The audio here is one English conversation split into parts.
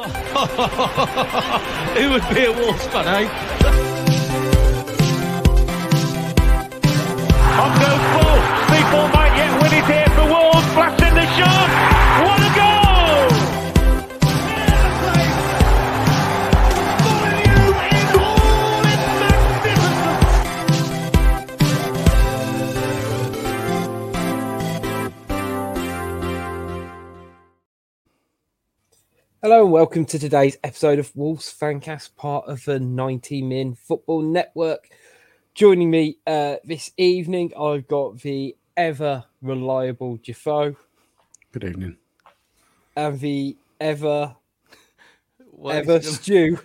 Who would be a Wolves fan, eh? On goes Paul. People might yet win it here for Wolves. Flash in the shot. Hello and welcome to today's episode of Wolves Fancast, part of the 90 Min Football Network. Joining me uh, this evening, I've got the ever reliable Jafo Good evening. and the ever, Well, ever you know- Stew.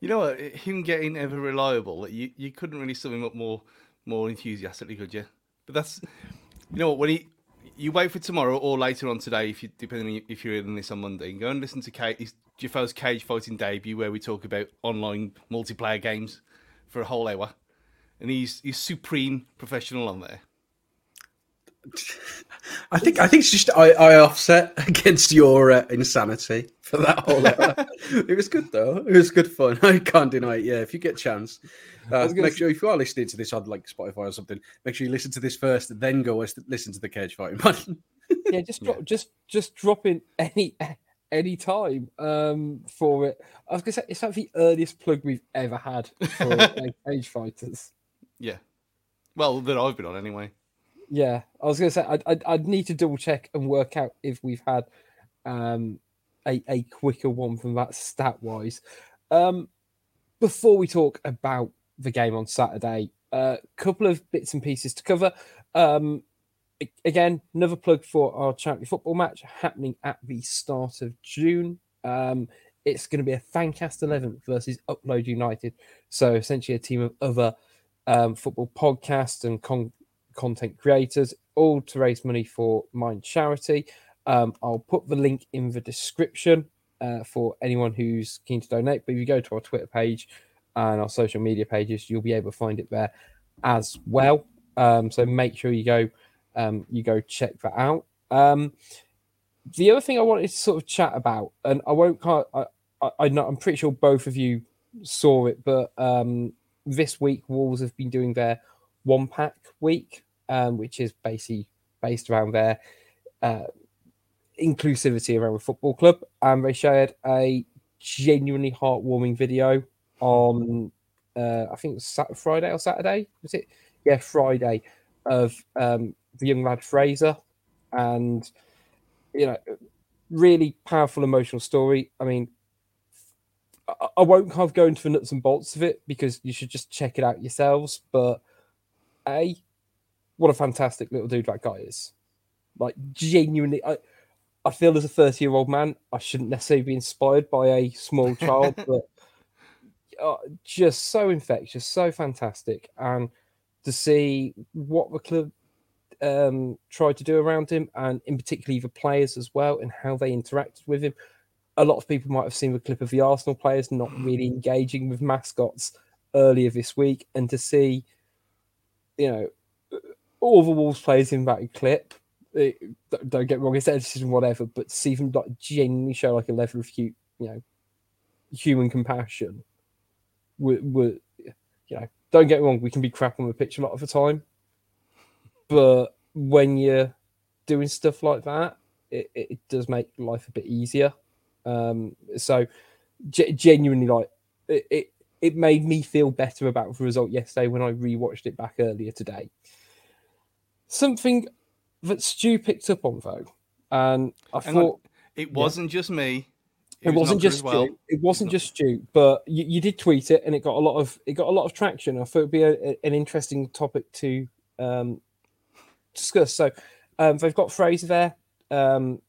You know what? Him getting ever reliable, you, you couldn't really sum him up more more enthusiastically, could you? But that's you know what when he you wait for tomorrow or later on today, if you depending on if you're in this on Monday, and go and listen to Kate, Jaffo's cage fighting debut, where we talk about online multiplayer games for a whole hour, and he's he's supreme professional on there. I think I think it's just I, I offset against your uh, insanity for that whole hour. it was good though. It was good fun. I can't deny it. Yeah, if you get a chance, uh, make s- sure if you are listening to this on like Spotify or something, make sure you listen to this first, then go listen to the cage fighting man. Yeah, just drop, just just drop in any any time um, for it. I was gonna say it's like the earliest plug we've ever had for like, Cage Fighters. Yeah, well that I've been on anyway. Yeah, I was going to say I'd, I'd, I'd need to double check and work out if we've had um, a a quicker one from that stat wise. Um, before we talk about the game on Saturday, a couple of bits and pieces to cover. Um, again, another plug for our charity football match happening at the start of June. Um, it's going to be a Fancast 11 versus Upload United. So essentially, a team of other um, football podcasts and con- content creators, all to raise money for Mind Charity. Um, I'll put the link in the description uh, for anyone who's keen to donate. But if you go to our Twitter page and our social media pages, you'll be able to find it there as well. Um, so make sure you go, um, you go check that out. Um, the other thing I wanted to sort of chat about, and I won't, I, I, I I'm pretty sure both of you saw it, but um, this week Wolves have been doing their one pack week, um, which is basically based around their uh, inclusivity around the football club. And they shared a genuinely heartwarming video on, uh, I think it was Sat- Friday or Saturday. Was it? Yeah, Friday of um, the young lad Fraser. And, you know, really powerful emotional story. I mean, I- I won't kind of go into the nuts and bolts of it because you should just check it out yourselves. But a, what a fantastic little dude that guy is. Like genuinely, I, I feel as a thirty-year-old man, I shouldn't necessarily be inspired by a small child, but just so infectious, so fantastic, and to see what the club um, tried to do around him, and in particular the players as well, and how they interacted with him. A lot of people might have seen the clip of the Arsenal players not really engaging with mascots earlier this week, and to see, you know, all the Wolves players in that clip. It, don't- don't get me wrong, it's their decision, whatever, but to see them like genuinely show like a level of hu- you know human compassion. Were, were you know, don't get me wrong, we can be crap on the pitch a lot of the time, but when you're doing stuff like that, it, it does make life a bit easier. Um, so ge- genuinely, like it, it, it made me feel better about the result yesterday when I rewatched it back earlier today. Something that Stu picked up on though, and I Hang on, thought It wasn't just me. It was wasn't just well. Stu. It wasn't just Stu, but you, you did tweet it, and it got a lot of it got a lot of traction. I thought it'd be a, a- an interesting topic to um, discuss. So um, they've got Fraser there um,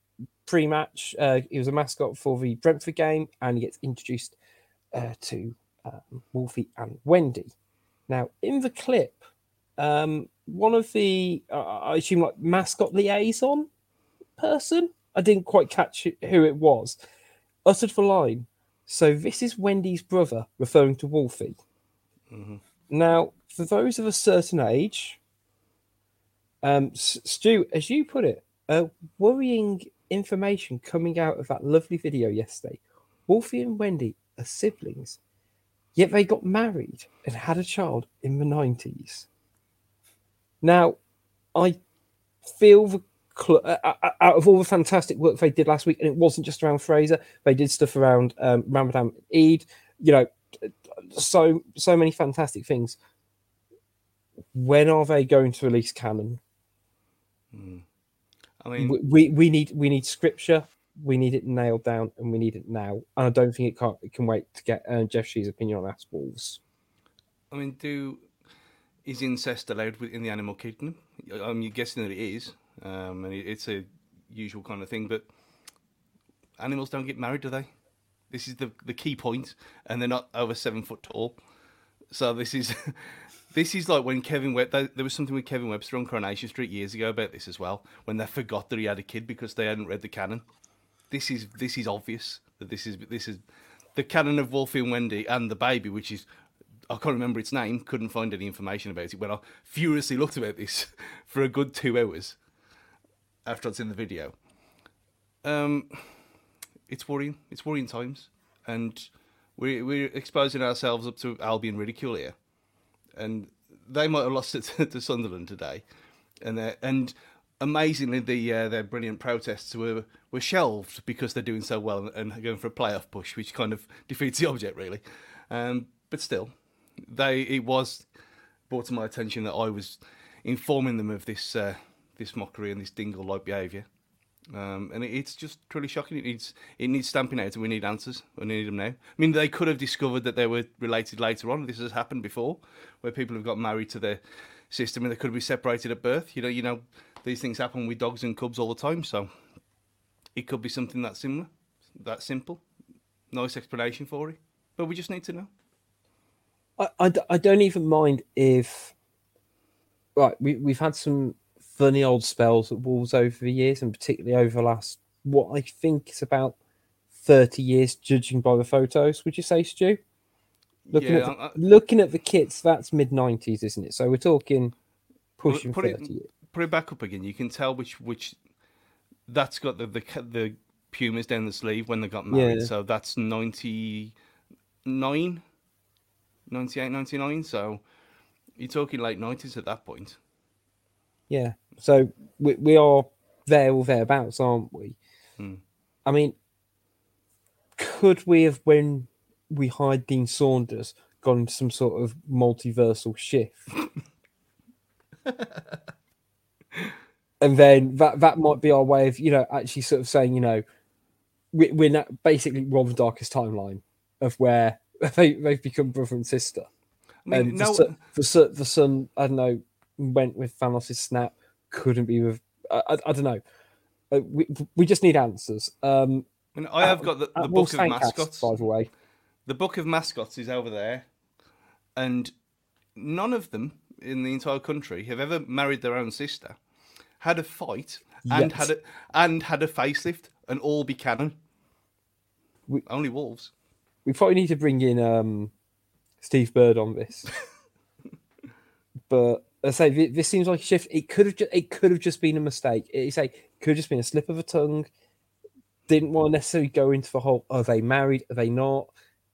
pre-match. Uh, he was a mascot for the Brentford game, and he gets introduced uh, to um, Wolfie and Wendy. Now, in the clip, um, one of the uh, I assume like mascot liaison person. I didn't quite catch who it was. Uttered the line. So this is Wendy's brother, referring to Wolfie. Mhm. Now, for those of a certain age, um, Stu, as you put it, a worrying information coming out of that lovely video yesterday. Wolfie and Wendy are siblings, yet they got married and had a child in the 90s. Now, I feel the uh, uh, out of all the fantastic work they did last week, and it wasn't just around Fraser, they did stuff around um, Ramadan Eid, you know, so so many fantastic things. When are they going to release canon? I mean, we, we we need we need scripture we need it nailed down and we need it now and i don't think it can't it can wait to get uh, Jeff Shi's opinion on ass wolves I mean, do is incest allowed in the animal kingdom? I'm guessing that it is, um, and it, it's a usual kind of thing. But animals don't get married, do they? This is the the key point, and they're not over seven foot tall. So this is this is like when Kevin Web. There there was something with Kevin Webster on Coronation Street years ago about this as well. When they forgot that he had a kid because they hadn't read the canon. This is this is obvious that this is this is the canon of Wolfie and Wendy and the baby, which is I can't remember its name. Couldn't find any information about it when I furiously looked about this for a good two hours after I'd seen the video. Um, it's worrying. It's worrying times, and we're we're exposing ourselves up to Albion ridicule here, and they might have lost it to, Sunderland today, and and amazingly the uh, their brilliant protests were were shelved because they're doing so well and, and going for a playoff push, which kind of defeats the object really. Um, but still, they it was brought to my attention that I was informing them of this uh, this mockery and this dingle like behaviour. Um, and it, it's just truly shocking. It needs it needs stamping out, and we need answers. We need them now. I mean, they could have discovered that they were related later on. This has happened before, where people have got married to their system, and they could be separated at birth. You know, you know, these things happen with dogs and cubs all the time. So it could be something that similar, that simple. Nice explanation for it, but we just need to know. I I don't even mind if right we, we've had some funny old spells at wolves over the years and particularly over the last what i think is about 30 years judging by the photos would you say stu looking Yeah, at the, I- I- uh, looking at the kits that's mid 90s isn't it so we're talking pushing put 30 it years put it back up again. You can tell which which that's got the the the pumas down the sleeve when they got married. Yeah. So that's 99, 98, 99. So you're talking late nineties at that point. Yeah. So we, we are there or thereabouts, aren't we? Hmm. I mean, could we have, when we hired Dean Saunders, gone into some sort of multiversal shift? and then that that might be our way of, you know, actually sort of saying, you know, we, we're not basically on the darkest timeline of where they, they've become brother and sister I mean, and no, the, son, the, son, the son, I don't know, went with Thanos' snap, couldn't be with, I, I, I don't know. Uh, we, we just need answers. Um, I, I have got the, the book of mascots. by the way. The book of mascots is over there, and none of them in the entire country have ever married their own sister, had a fight, and Yes. had a and had a facelift, and all be canon. We- Only wolves. We probably need to bring in um, Steve Bird on this. but I say this seems like a shift. It could have ju- it could have just been a mistake. It say it could have just been a slip of a tongue. Didn't want to necessarily go into the whole. Are they married? Are they not?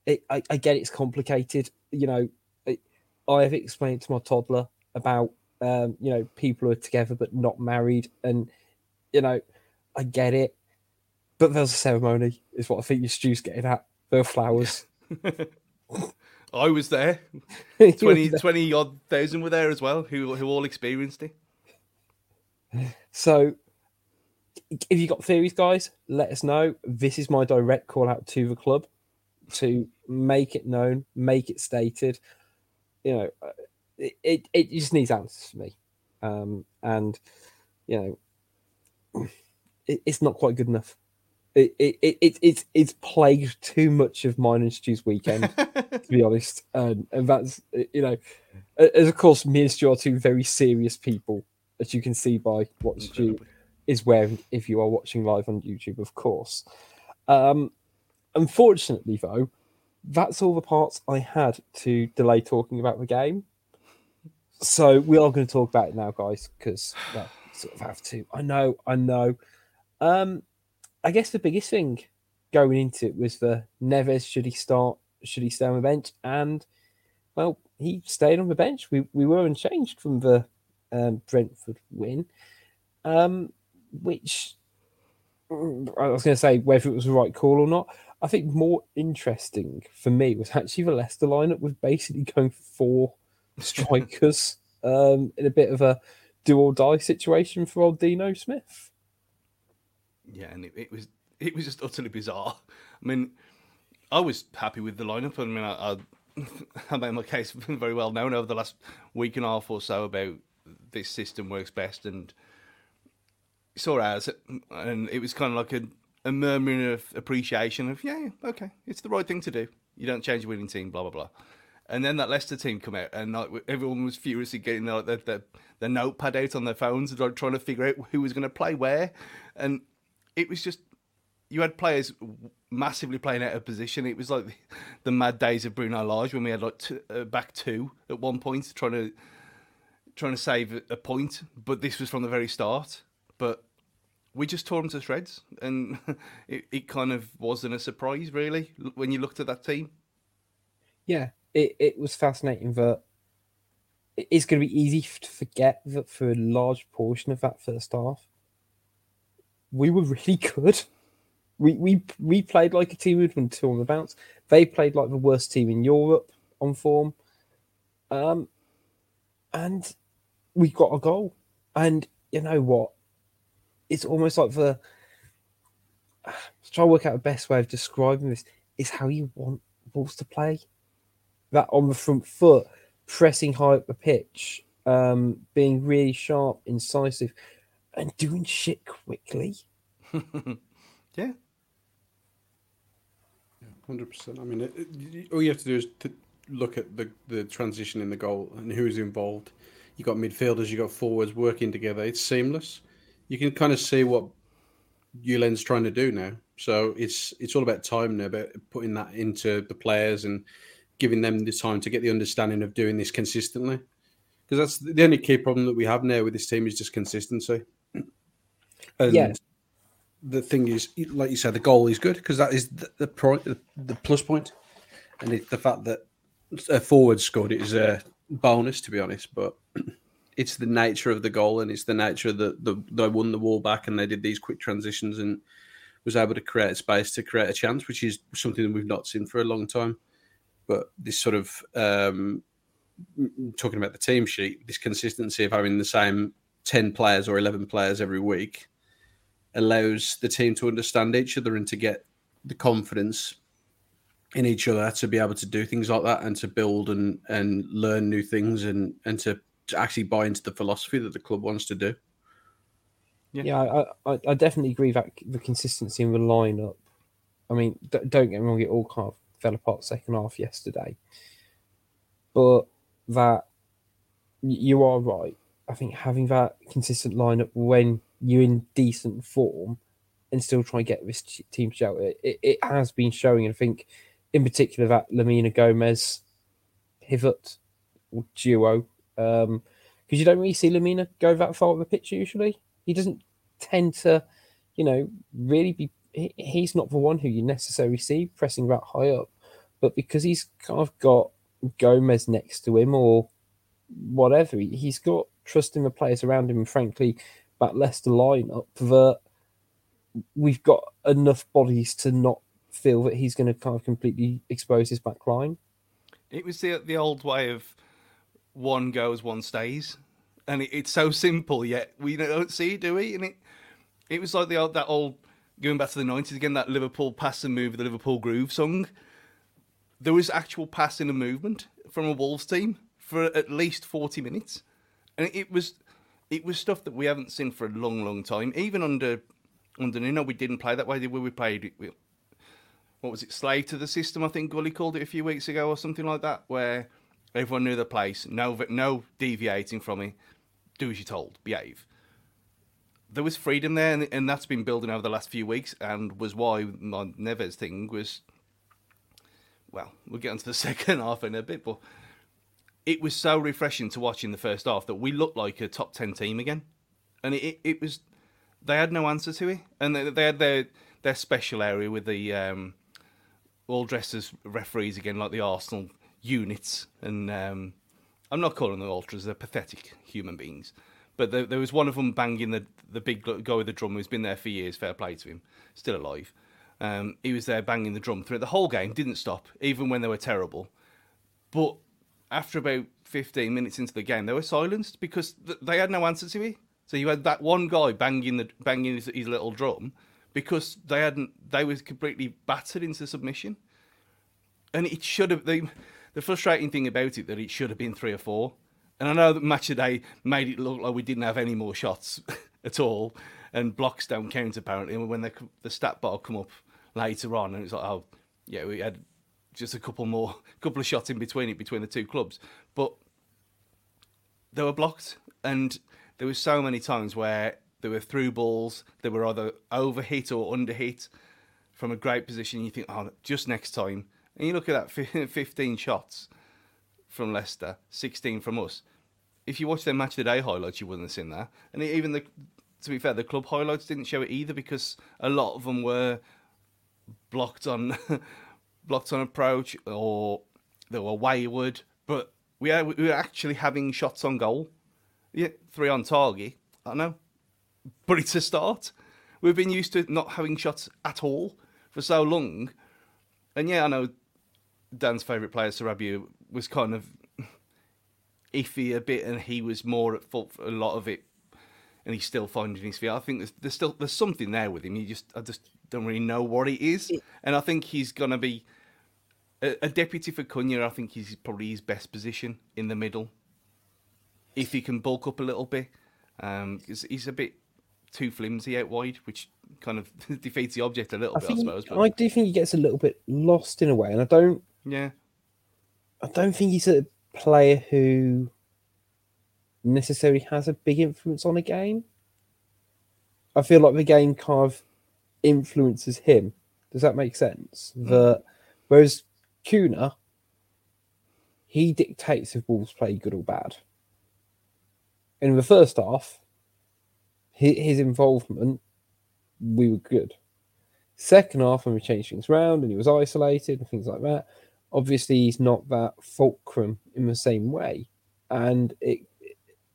It, I, I get it's complicated. You know, it, I have explained to my toddler about um, you know people who are together but not married, and you know, I get it. But there's a ceremony, is what I think your stew's getting at. There are flowers. I was there. You were 20, there. 20 odd thousand were there as well, who who all experienced it. So, if you got theories, guys, let us know. This is my direct call out to the club to make it known, make it stated. You know, uh, it, it, it just needs answers for me. Um, and, you know, it, it's not quite good enough. It, it, it, it, it's, it's plagued too much of mine and Stu's weekend, to be honest. And, and that's, you know, as of course, me and Stu are two very serious people, as you can see by what Stu is wearing if you are watching live on YouTube, of course. Um, unfortunately, though, that's all the parts I had to delay talking about the game. So we are going to talk about it now, guys, because well, sort of have to. I know, I know. Um, I guess the biggest thing going into it was the Neves should he start, should he stay on the bench, and well, he stayed on the bench. We we were unchanged from the um, Brentford win, um, which I was going to say whether it was the right call or not. I think more interesting for me was actually the Leicester lineup was basically going for four strikers um, in a bit of a do or die situation for old Dino Smith. Yeah, and it, it was it was just utterly bizarre. I mean, I was happy with the lineup. I mean, I, I, I made my case very well known over the last week and a half or so about this system works best, and saw as and it was kind of like a, a murmuring of appreciation of yeah, okay, it's the right thing to do. You don't change a winning team, blah blah blah. And then that Leicester team come out, and like, everyone was furiously getting their, their, their, their notepad out on their phones and like, trying to figure out who was going to play where. And it was just you had players massively playing out of position. It was like the, the mad days of Bruno Lage when we had like uh, back two at one point, trying to trying to save a point. But this was from the very start. But we just tore them to shreds, and it, it kind of wasn't a surprise really when you looked at that team. Yeah, it, it was fascinating that it's going to be easy to forget that for a large portion of that first half, we were really good. We we we played like a team who'd won two on the bounce. They played like the worst team in Europe on form. Um, and we got a goal. And you know what? It's almost like the try to work out the best way of describing this is how you want Wolves to play. That on the front foot, pressing high up the pitch, um, being really sharp, incisive, and doing shit quickly. yeah. Hundred percent. I mean, it, it, all you have to do is to look at the the transition in the goal and who's involved. You got midfielders, you got forwards working together. It's seamless. You can kind of see what Julen's trying to do now. So it's it's all about time now, about putting that into the players and giving them the time to get the understanding of doing this consistently. Because that's the only key problem that we have now with this team is just consistency. And Yeah. the thing is, like you said, the goal is good because that is the, the, pro, the, the plus point, and it, the fact that a forward scored it is a bonus, to be honest. But it's the nature of the goal, and it's the nature of the, the they won the wall back, and they did these quick transitions and was able to create space to create a chance, which is something that we've not seen for a long time. But this sort of um, talking about the team sheet, this consistency of having the same ten players or eleven players every week allows the team to understand each other and to get the confidence in each other to be able to do things like that and to build and and learn new things and and to, to actually buy into the philosophy that the club wants to do. Yeah. Yeah, I, I, I definitely agree that the consistency in the lineup. I mean, d- don't get me wrong, it all kind of fell apart second half yesterday, but that you are right. I think having that consistent lineup when you're in decent form and still try and get this team shout it, it, has been showing. And I think, in particular, that Lemina Gomes pivot or duo, um because you don't really see Lemina go that far up the pitch usually. He doesn't tend to, you know, really be. He, he's not the one who you necessarily see pressing that high up, but because he's kind of got Gomes next to him or whatever, he, he's got trust in the players around him. And frankly, that Leicester lineup that we've got enough bodies to not feel that he's going to kind of completely expose his back line. It was the the old way of one goes, one stays, and it, it's so simple. Yet we don't see, do we? And it it was like the old that old going back to the nineties again. That Liverpool pass and move, the Liverpool groove song. There was actual passing and movement from a Wolves team for at least forty minutes, and it was it was stuff that we haven't seen for a long, long time. Even under under Nuno, we didn't play that way. We played what was it, slave to the system? I think Gully called it a few weeks ago or something like that, where everyone knew the place, no, no deviating from it. Do as you're told, behave. There was freedom there, and, and that's been building over the last few weeks, and was why my Neves thing was. Well, we'll get onto the second half in a bit, but it was so refreshing to watch in the first half that we looked like a top ten team again, and it, it, it was they had no answer to it, and they, they had their their special area with the um, all dressed as referees again, like the Arsenal units. And um, I'm not calling them ultras; they're pathetic human beings. But there, there was one of them banging the the big guy with the drum who's been there for years. Fair play to him, still alive. Um, he was there banging the drum through the whole game, didn't stop, even when they were terrible. But after about 15 minutes into the game, they were silenced because th- they had no answer to it. So you had that one guy banging the banging his, his little drum because they hadn't they was completely battered into submission, and it should have the the frustrating thing about it that it should have been three or four. And I know that match today made it look like we didn't have any more shots at all, and blocks don't count apparently. And when the the stat bar come up later on, and it's like, oh yeah, we had just a couple more, couple of shots in between it between the two clubs, but they were blocked, and there were so many times where there were through balls, they were either over hit or under hit from a great position. You think, oh, just next time, and you look at that 15 shots from Leicester, 16 from us. If you watch their match of the day highlights, you wouldn't have seen that. And even the, to be fair, the club highlights didn't show it either because a lot of them were blocked on blocked on approach or they were wayward. But we are, we were actually having shots on goal. Yeah, three on target. I know, but it's a start. We've been used to not having shots at all for so long, and yeah, I know Dan's favourite player, Sarabia, was kind of iffy a bit, and he was more at fault for a lot of it, and he's still finding his feet. I think there's, there's still there's something there with him. He just I just don't really know what it is, and I think he's gonna be a, a deputy for Cunha. I think he's probably his best position in the middle, if he can bulk up a little bit. Um, he's, he's a bit too flimsy out wide, which kind of defeats the object a little I bit, think I suppose. But I do think he gets a little bit lost in a way, and I don't yeah, I don't think he's a player who necessarily has a big influence on a game. I feel like the game kind of influences him. Does that make sense? Hmm. That whereas Cunha, he dictates if Wolves play good or bad. In the first half, his involvement, we were good. Second half, when we changed things around and he was isolated and things like that, obviously he's not that fulcrum in the same way, and it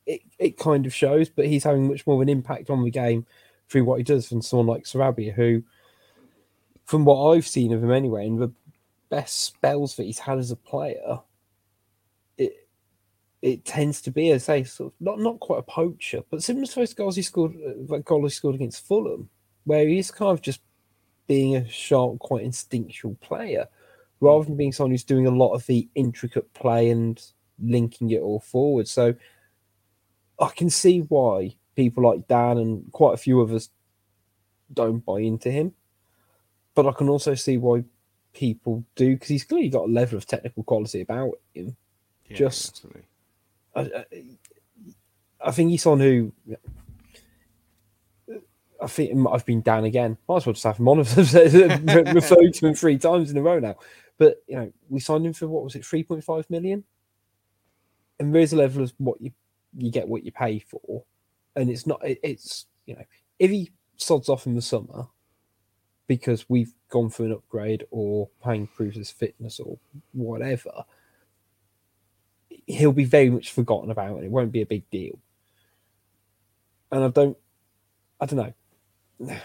it it kind of shows. But he's having much more of an impact on the game through what he does than someone like Sarabia, who, from what I've seen of him anyway, in the best spells that he's had as a player, it it tends to be, as I say, sort of not not quite a poacher, but similar to those goals he scored, uh, that goal he scored against Fulham, where he's kind of just being a sharp, quite instinctual player, rather than being someone who's doing a lot of the intricate play and linking it all forward. So I can see why people like Dan and quite a few of us don't buy into him, but I can also see why people do because he's clearly got a level of technical quality about him. yeah Just- I, I, think he's on who. I think I've been down again. Might as well just have him on. I've referred to him three times in a row now. But you know, we signed him for what was it, three point five million? And there is a level of what you you get what you pay for, and it's not. It, it's you know, if he sods off in the summer because we've gone for an upgrade or paying proves his fitness or whatever, he'll be very much forgotten about and it won't be a big deal. And I don't, I don't know.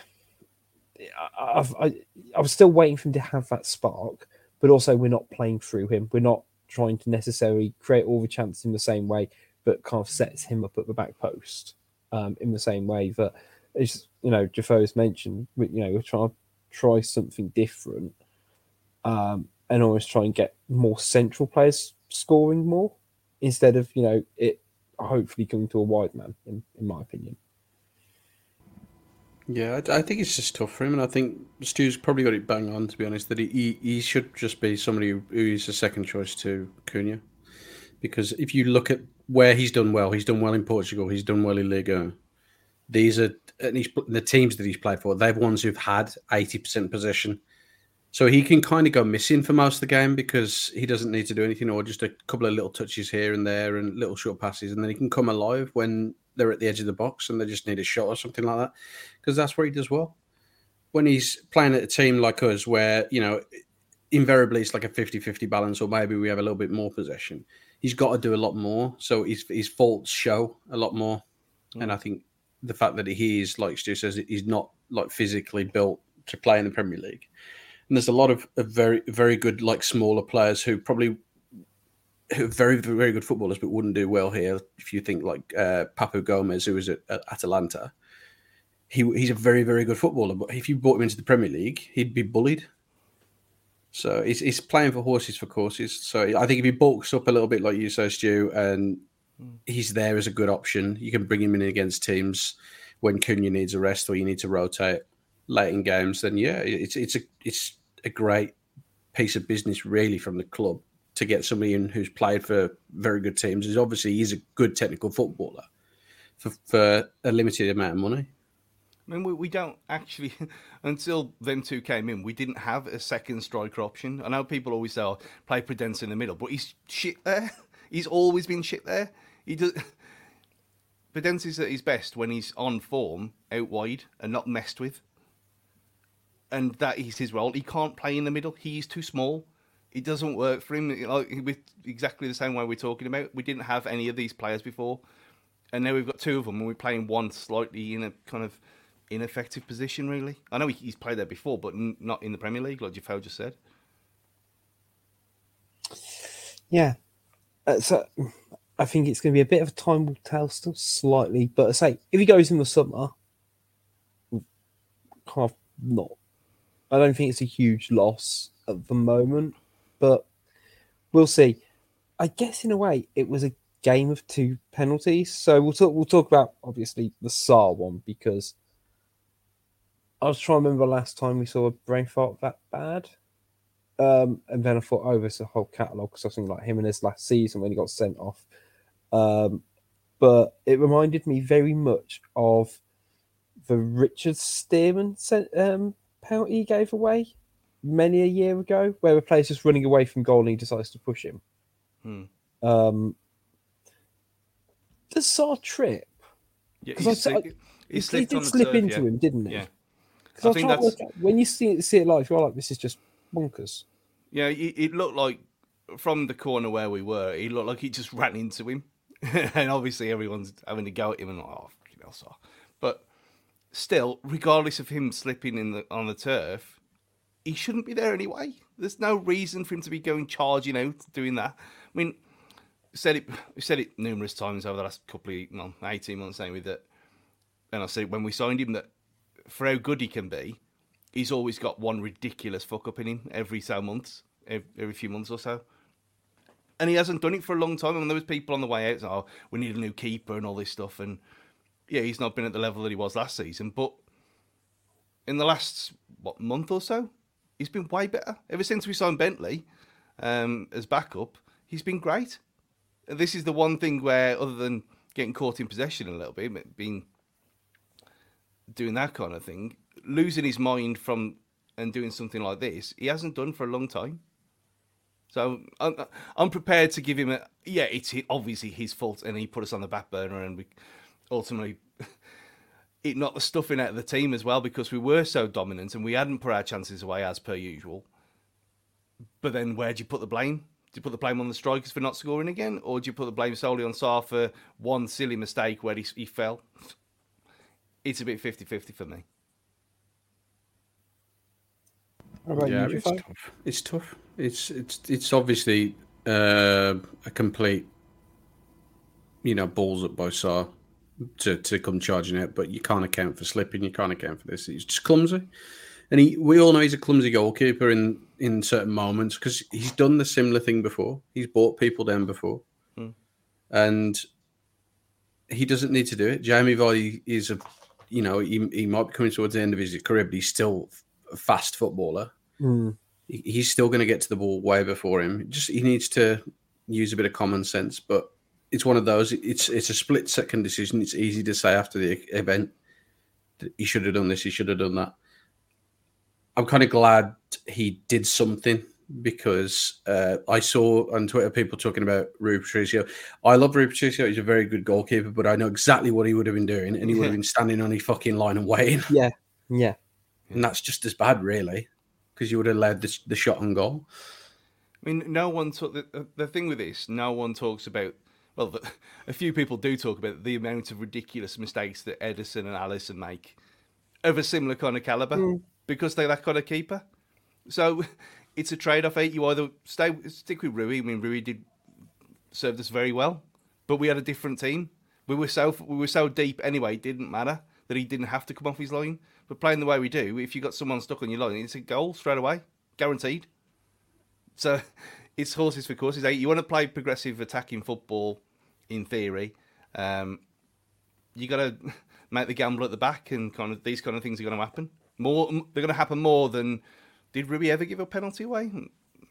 I've, I, I was still waiting for him to have that spark, but also we're not playing through him. We're not trying to necessarily create all the chances in the same way, but kind of sets him up at the back post um, in the same way that, as you know, Jafoe's mentioned, we- you know, we're trying to try something different um, and always try and get more central players scoring more instead of you know it hopefully coming to a wide man in, in my opinion Yeah, I, think it's just tough for him, and I think Stu's probably got it bang on. To be honest, that he he, he should just be somebody who is a second choice to Cunha, because if you look at where he's done well, he's done well in Portugal, he's done well in Liga. These are and he's the teams that he's played for. They're ones who've had eighty percent possession, so he can kind of go missing for most of the game because he doesn't need to do anything, or just a couple of little touches here and there and little short passes, and then he can come alive when they're at the edge of the box and they just need a shot or something like that because that's where he does well. when he's playing at a team like us, where you know invariably it's like a 50-50 balance, or maybe we have a little bit more possession. He's got to do a lot more, so his his faults show a lot more. And I think the fact that he is, like Stu says, he's not like physically built to play in the Premier League. And there's a lot of, of very very good like smaller players who probably who are very very good footballers, but wouldn't do well here. If you think like uh, Papu Gomez, who was at, at Atalanta, he he's a very very good footballer. But if you brought him into the Premier League, he'd be bullied. So he's, he's playing for horses for courses. So I think if he bulks up a little bit, like you say, Stu, and hmm. he's there as a good option, you can bring him in against teams when Cunha needs a rest or you need to rotate late in games. Then yeah, it's it's a it's a great piece of business really from the club to get somebody in who's played for very good teams. Is obviously he's a good technical footballer for, for a limited amount of money. I mean, we, we don't actually, until them two came in, we didn't have a second striker option. I know people always say, oh, play Podence in the middle, but he's shit there. He's always been shit there. He does. Podence is at his best when he's on form out wide and not messed with. And that is his role. He can't play in the middle. He's too small. It doesn't work for him. Like with exactly the same way we're talking about. We didn't have any of these players before, and now we've got two of them, and we're playing one slightly in a kind of ineffective position. Really, I know he's played there before, but n- not in the Premier League, like Jafel just said. Yeah. Uh, so I think it's going to be a bit of a time will tell still slightly, but I say if he goes in the summer, kind of not. I don't think it's a huge loss at the moment, but we'll see. I guess in a way it was a game of two penalties. So we'll talk. We'll talk about obviously the Sá one because I was trying to remember last time we saw a brain fart that bad. Um, and then I thought, oh, there's a whole catalogue because I was thinking like him in his last season when he got sent off. Um, but it reminded me very much of the Richard Stearman sent, um, penalty he gave away many a year ago, where the player's just running away from goal and he decides to push him. Hmm. Um, the Sá trip, Yeah, because I, I, he he, did slip turf, into yeah. him, didn't he? Yeah. Because I I, think that's- out, when you see it, see it live, you're like, this is just bonkers. Yeah, it, it looked like from the corner where we were, he looked like he just ran into him, and obviously everyone's having to go at him and like, oh, fucking hell, Sá. But still, regardless of him slipping in the on the turf, he shouldn't be there anyway. There's no reason for him to be going charging out doing that. I mean, said it said it numerous times over the last couple of well, eighteen months anyway that, and I said when we signed him that for how good he can be, he's always got one ridiculous fuck up in him every so months, ev- every few months or so. And he hasn't done it for a long time. And there was people on the way out, oh, we need a new keeper and all this stuff. And yeah, he's not been at the level that he was last season. But in the last what month or so, he's been way better. Ever since we signed Bentley um, as backup, he's been great. This is the one thing where, other than getting caught in possession a little bit, being doing that kind of thing, losing his mind from and doing something like this, he hasn't done for a long time. So I'm, I'm prepared to give him a yeah. It's obviously his fault, and he put us on the back burner, and we ultimately it knocked the stuffing out of the team as well because we were so dominant and we hadn't put our chances away as per usual. But then where do you put the blame? Do you put the blame on the strikers for not scoring again, or do you put the blame solely on Sá for one silly mistake where he, he fell? It's a bit 50 50 for me. How about yeah, you, it's tough. It's tough. It's it's it's obviously uh, a complete, you know, balls up by Sá to to come charging out, but you can't account for slipping. You can't account for this. He's just clumsy, and he we all know he's a clumsy goalkeeper in in certain moments because he's done the similar thing before. He's brought people down before, Hmm. and he doesn't need to do it. Jamie Vardy is a, you know, he, he might be coming towards the end of his career, but he's still a fast footballer Mm. he- he's still going to get to the ball way before him. Just he needs to use a bit of common sense. But it's one of those. It's it's a split second decision. It's easy to say after the event that he should have done this. He should have done that. I'm kind of glad he did something because uh, I saw on Twitter people talking about Rui Patricio. I love Rui Patricio. He's a very good goalkeeper, but I know exactly what he would have been doing, and he would have been standing on his fucking line and waiting. Yeah, yeah. and that's just as bad, really, because you would have allowed the, the shot on goal. I mean, no one talk. The, the thing with this, no one talks about. Well, the, a few people do talk about the amount of ridiculous mistakes that Ederson and Alisson make of a similar kind of caliber because they're that kind of keeper. So it's a trade-off. Eh? You either stay stick with Rui. I mean, Rui did served us very well, but we had a different team. We were so we were so deep anyway. It didn't matter that he didn't have to come off his line. But playing the way we do, if you got someone stuck on your line, it's a goal straight away, guaranteed. So it's horses for courses. eh? You want to play progressive attacking football, in theory. Um, you got to make the gamble at the back, and kind of these kind of things are going to happen. More, they're going to happen more than. Did Ruby ever give a penalty away?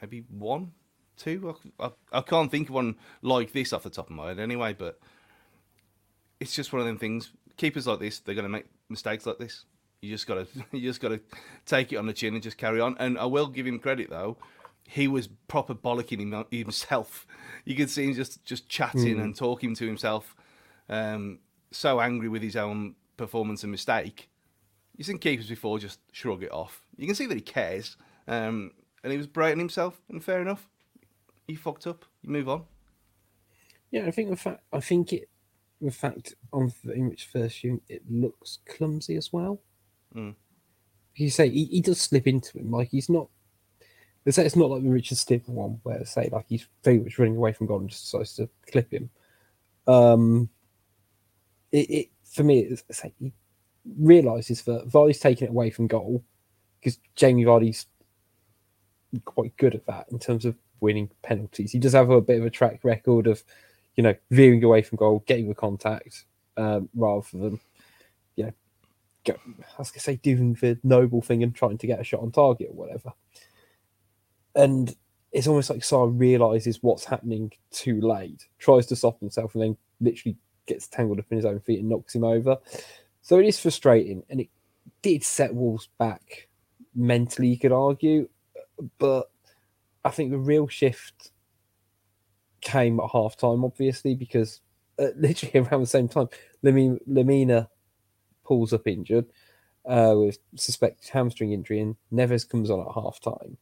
Maybe one, two. I, I, I can't think of one like this off the top of my head, anyway. But it's just one of them things. Keepers like this, they're going to make mistakes like this. You just got to, you just got to take it on the chin and just carry on. And I will give him credit though. He was proper bollocking himself. You could see him just just chatting and talking to himself. Um, so angry with his own performance and mistake. You've seen keepers before just shrug it off. You can see that he cares. Um, and he was berating himself, and fair enough. He fucked up. You move on. Yeah, I think the fact I think it the fact on the image first unit it looks clumsy as well. Mm. You say he, he does slip into him, like he's not. They say it's not like the Richard Stiver one, where say like he's very much running away from God and just decides to clip him. Um, it, it for me, it's, it's like he realizes that Vardy's taking it away from goal because Jamie Vardy's quite good at that in terms of winning penalties. He does have a bit of a track record of, you know, veering away from goal, getting the contact, um, rather than, you know, go, I was going to say doing the noble thing and trying to get a shot on target or whatever. And it's almost like Sá realizes what's happening too late, tries to stop himself, and then literally gets tangled up in his own feet and knocks him over. So it is frustrating, and it did set Wolves back mentally, you could argue, but I think the real shift came at half time, obviously, because uh, literally around the same time, Lemina, Lemina pulls up injured uh, with suspected hamstring injury, and Neves comes on at half time.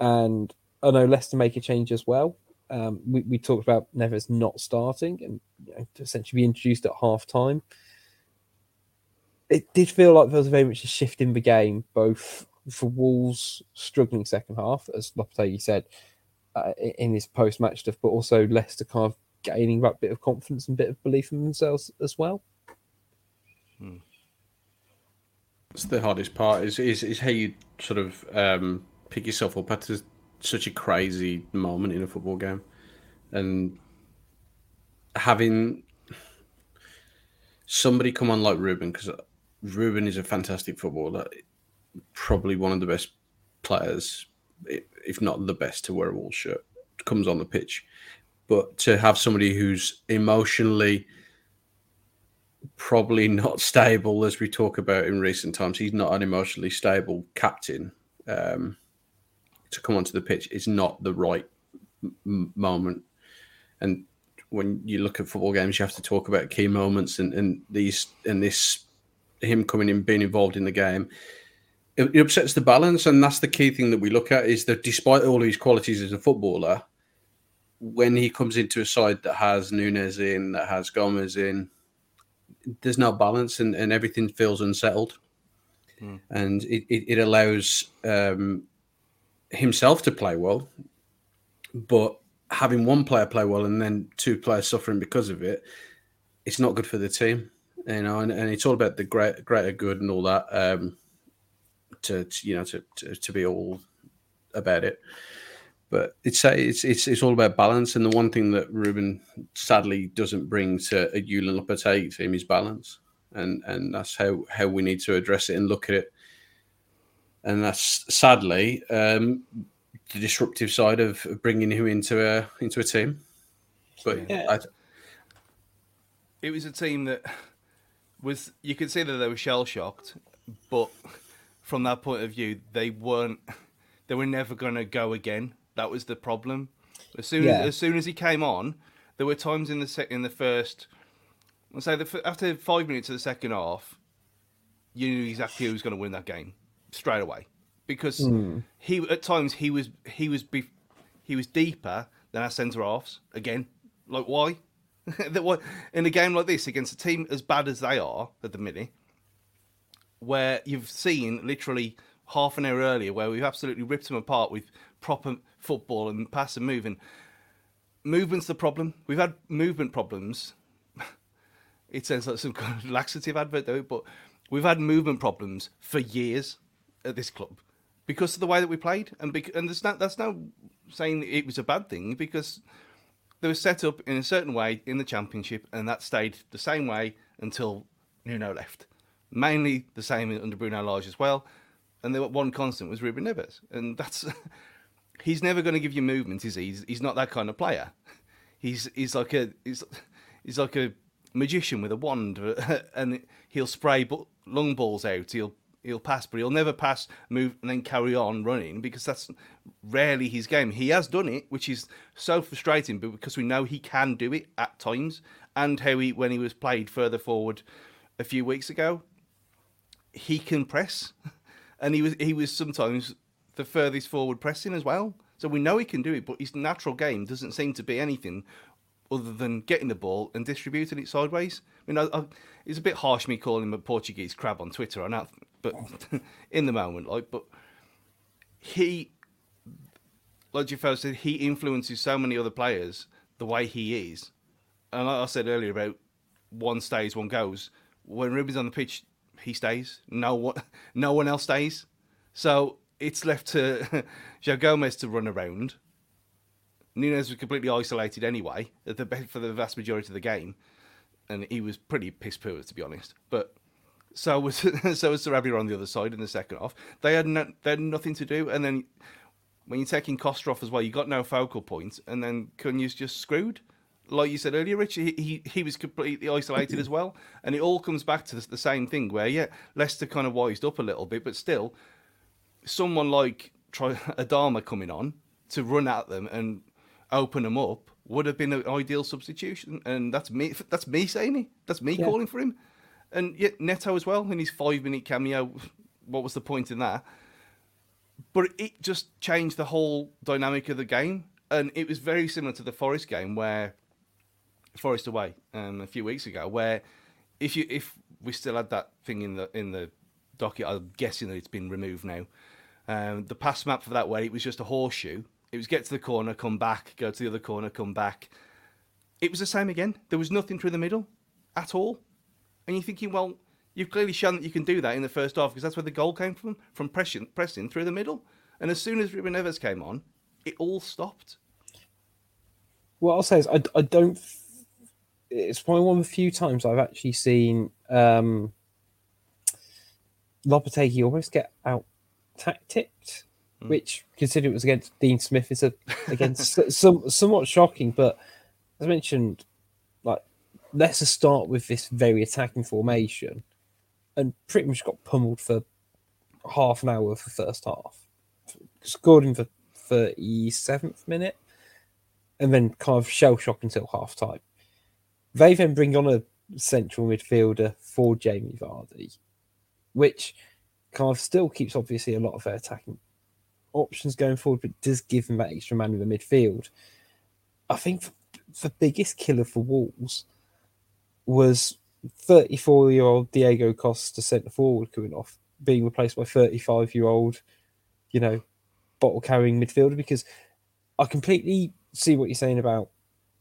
And I know Leicester make a change as well. Um, we, we talked about Neves not starting and you know, essentially be introduced at half time. It did feel like there was very much a shift in the game, both for Wolves struggling second half, as Lopetegui said uh, in his post match stuff, but also Leicester kind of gaining that bit of confidence and bit of belief in themselves as well. That's the hardest part is is, is how you sort of um, pick yourself up after such a crazy moment in a football game, and having somebody come on like Ruben because Ruben is a fantastic footballer, probably one of the best players, if not the best, to wear a wall shirt. Comes on the pitch, but to have somebody who's emotionally probably not stable as we talk about in recent times. He's not an emotionally stable captain. Um, to come onto the pitch is not the right m- moment. And when you look at football games, you have to talk about key moments and, and these and this him coming in, being involved in the game. It, it upsets the balance, and that's the key thing that we look at is that despite all his qualities as a footballer, when he comes into a side that has Nunes in, that has Gomes in, there's no balance and, and everything feels unsettled. And it, it, it allows um, himself to play well, but having one player play well and then two players suffering because of it, it's not good for the team. You know, and, and it's all about the great, greater good and all that. Um, to, to you know, to, to to be all about it. But it's it's it's it's all about balance, and the one thing that Ruben sadly doesn't bring to a Julen Lopetegui team is balance, and and that's how how we need to address it and look at it. And that's sadly um, the disruptive side of of bringing him into a into a team. But Yeah. I, it was a team that was you could see that they were shell shocked, but from that point of view, they weren't. They were never going to go again. That was the problem. As soon Yeah. as, as soon as he came on, there were times in the sec- in the first, let's say the, after five minutes of the second half, you knew exactly who was going to win that game straight away because Hmm. he at times he was he was be, he was deeper than our centre halves again. Like why? that why in a game like this against a team as bad as they are at the minute, where you've seen literally half an hour earlier where we've absolutely ripped them apart with proper football and pass and moving. Movement's the problem. We've had movement problems. It sounds like some kind of laxative advert, though, but we've had movement problems for years at this club because of the way that we played, and and there's not, that's not saying it was a bad thing because they were set up in a certain way in the championship, and that stayed the same way until Nuno left. Mainly the same under Bruno Lage as well, and the one constant was Ruben Neves, and that's he's never going to give you movement, is he? He's, he's not that kind of player. He's he's like a he's, he's like a magician with a wand, and he'll spray long balls out. He'll he'll pass, but he'll never pass, move, and then carry on running because that's rarely his game. He has done it, which is so frustrating, but because we know he can do it at times, and how he when he was played further forward a few weeks ago, he can press, and he was he was sometimes the furthest forward pressing as well. So we know he can do it, but his natural game doesn't seem to be anything other than getting the ball and distributing it sideways. I mean, I, I, it's a bit harsh me calling him a Portuguese crab on Twitter, I know, but in the moment, like, but he, like Jafar said, he influences so many other players the way he is. And like I said earlier about one stays, one goes. When Ruben's on the pitch, he stays. No one, no one else stays. So it's left to João Gomes to run around. Nunes was completely isolated anyway for the vast majority of the game, and he was pretty piss poor to be honest. But so was so was Sarabia on the other side in the second half. They had no, they had nothing to do, and then when you're taking Costa off as well, you got no focal points, point, and then Cunha's just screwed. Like you said earlier, Rich, he, he, he was completely isolated as well, and it all comes back to the, the same thing where yeah, Leicester kind of wised up a little bit, but still, someone like Troy Adama coming on to run at them and open them up would have been an ideal substitution, and that's me. That's me saying it. That's me Yeah. calling for him, and yet Neto as well in his five minute cameo. What was the point in that? But it just changed the whole dynamic of the game, and it was very similar to the Forest game where Forest away um, a few weeks ago, where if you if we still had that thing in the in the docket, I'm guessing that it's been removed now. Um, the pass map for that way, it was just a horseshoe. It was get to the corner, come back, go to the other corner, come back. It was the same again. There was nothing through the middle at all. And you're thinking, well, you've clearly shown that you can do that in the first half because that's where the goal came from, from pressing, pressing through the middle. And as soon as Ruben Neves came on, it all stopped. What I'll say is, I, I don't. It's probably one of the few times I've actually seen um, Lopetegui almost get out tacticked, which, considering it was against Dean Smith, is a against some somewhat shocking. But as mentioned, let's just start with this very attacking formation, and pretty much got pummeled for half an hour for first half. Scored in the thirty seventh minute and then kind of shell shock until half time. They then bring on a central midfielder for Jamie Vardy, which kind of still keeps obviously a lot of their attacking options going forward, but does give them that extra man in the midfield. I think the biggest killer for Wolves was 34 year old Diego Costa centre forward coming off, being replaced by 35 year old, you know, bottle carrying midfielder because I completely see what you're saying about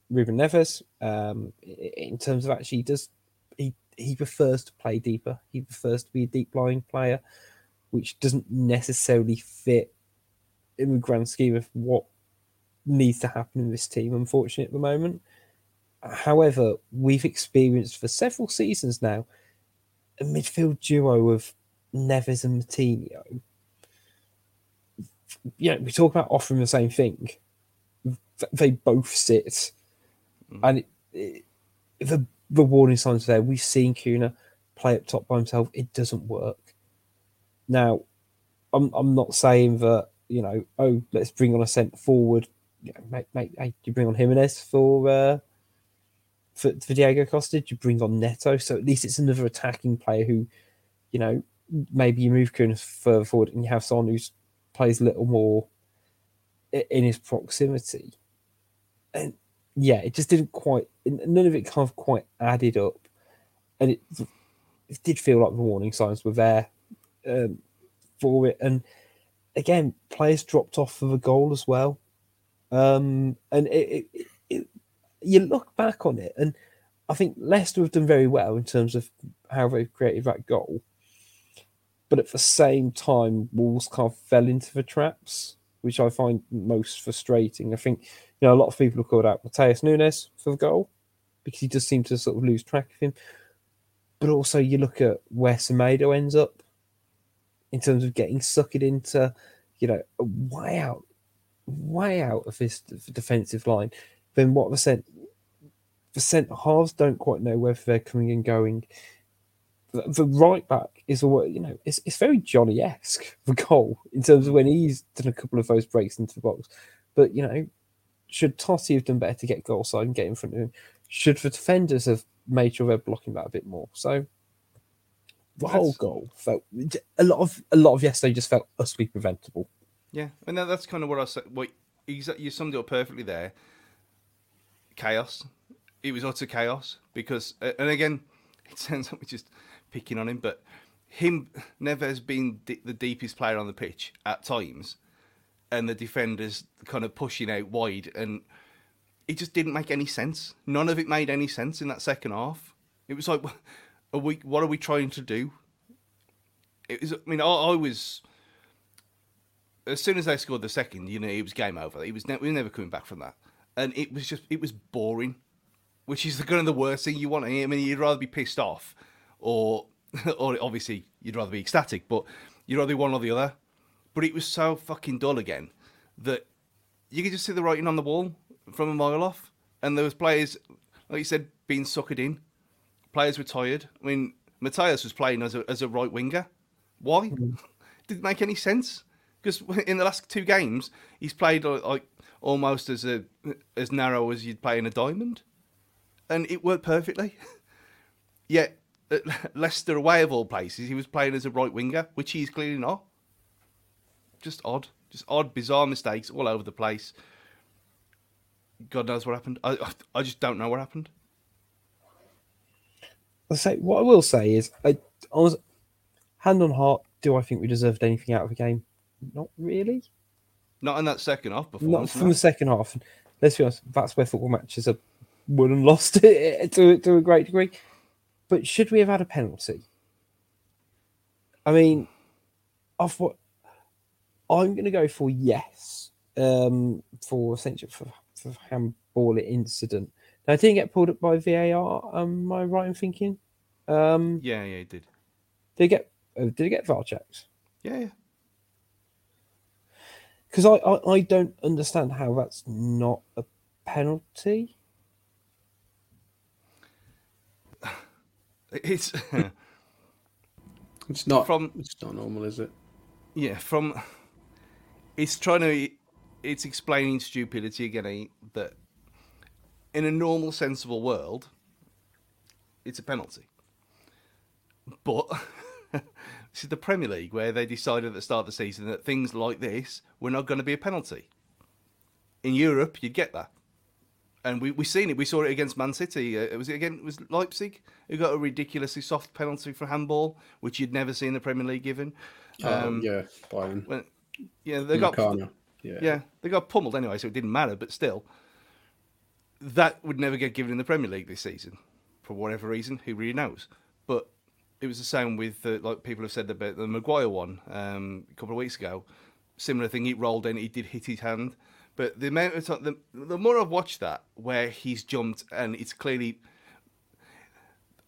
Ruben Neves. Um, in terms of actually, does he he prefers to play deeper. He prefers to be a deep lying player, which doesn't necessarily fit in the grand scheme of what needs to happen in this team. Unfortunately, at the moment. However, we've experienced for several seasons now a midfield duo of Neves and Moutinho. Yeah, we talk about offering the same thing they both sit, and it, it, the the warning signs are there. We've seen Cunha play up top by himself. It doesn't work. Now, I'm I'm not saying that you know. Oh, let's bring on a centre forward. You know, make, make, hey, you bring on Jimenez for uh, for for Diego Costa? You bring on Neto? So at least it's another attacking player who you know, maybe you move Kunis further forward and you have someone who plays a little more in his proximity. And yeah, it just didn't quite, none of it kind of quite added up. And it, it did feel like the warning signs were there um, for it. And again, players dropped off for the goal as well. Um, and it, it, you look back on it, and I think Leicester have done very well in terms of how they've created that goal. But at the same time, Wolves kind of fell into the traps, which I find most frustrating. I think you know a lot of people have called out Matheus Nunes for the goal because he does seem to sort of lose track of him. But also, you look at where Semedo ends up in terms of getting sucked into, you know, way out, way out of this defensive line. Then what the cent, the centre halves don't quite know whether they're coming and going. The, the right back is all you know. It's it's very Jonny esque the goal in terms of when he's done a couple of those breaks into the box. But you know, should Toti have done better to get goal side and get in front of him? Should the defenders have made sure they're blocking that a bit more? So the whole goal felt a lot of a lot of yesterday just felt utterly preventable. Yeah, and that's kind of what I said. What you summed it up perfectly there. Chaos. It was utter chaos because, and again, it sounds like we're just picking on him, but him never has been d- the deepest player on the pitch at times, and the defenders kind of pushing out wide, and it just didn't make any sense. None of it made any sense in that second half. It was like, are we? What are we trying to do? It was. I mean, I, I was as soon as they scored the second, you know, it was game over. It was ne- we were never coming back from that, and it was just it was boring, which is the kind of the worst thing you want. To hear. I mean, you'd rather be pissed off, or or obviously you'd rather be ecstatic, but you'd rather be one or the other. But it was so fucking dull again that you could just see the writing on the wall from a mile off, and there was players, like you said, being suckered in. Players were tired. I mean, Matheus was playing as a as a right winger. Why? Hmm. Didn't make any sense because in the last two games he's played uh, like, like almost as a as narrow as you'd play in a diamond, and it worked perfectly. Yet at Leicester away of all places, he was playing as a right winger, which he's clearly not. Just odd, just odd, bizarre mistakes all over the place. God knows what happened. I I just don't know what happened. I say what I will say is, I, honest, hand on heart, do I think we deserved anything out of the game? Not really. Not in that second half Not from no. the second half. Let's be honest, that's where football matches are won and lost to to a great degree. But should we have had a penalty? I mean, off what I'm going to go for yes um, for essentially for, for handball incident. Now, I didn't get pulled up by VAR. Am I right in thinking? Um, Yeah, yeah, he did. did it get uh, did it get VAR checks? Yeah, yeah. Because I, I I don't understand how that's not a penalty. It's It's not From- It's not normal, is it? yeah from. It's trying to. It's explaining stupidity again. eh, That in a normal, sensible world, it's a penalty. But this is the Premier League where they decided at the start of the season that things like this were not going to be a penalty. In Europe, you'd get that. And we we seen it. We saw it against Man City. Uh, it was again. It was Leipzig who got a ridiculously soft penalty for handball, which you'd never seen in the Premier League given. Um, yeah, Bayern. When, yeah, they got. Yeah. yeah, they got pummeled anyway, so it didn't matter. But still, that would never get given in the Premier League this season, for whatever reason. Who really knows? But it was the same with uh, like people have said about the Maguire one um, a couple of weeks ago. Similar thing. He rolled in. He did hit his hand. But the amount of time, the, the more I've watched that, where he's jumped and it's clearly,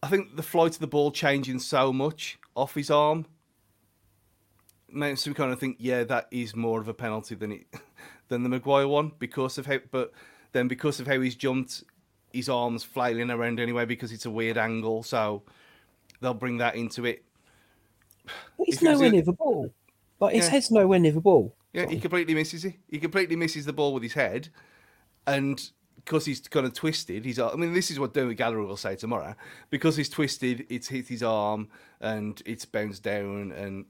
I think the flight of the ball changing so much off his arm makes me kind of think, yeah, that is more of a penalty than it than the Maguire one because of how. But then because of how he's jumped, his arms flailing around anyway because it's a weird angle, so they'll bring that into it. But He's nowhere near the ball. Like his Yeah. head's nowhere near the ball. Yeah, he completely misses it. He completely misses the ball with his head, and because he's kind of twisted. He's, I mean, this is what Dermot Gallagher will say tomorrow. Because he's twisted, it's hit his arm and it's bounced down, and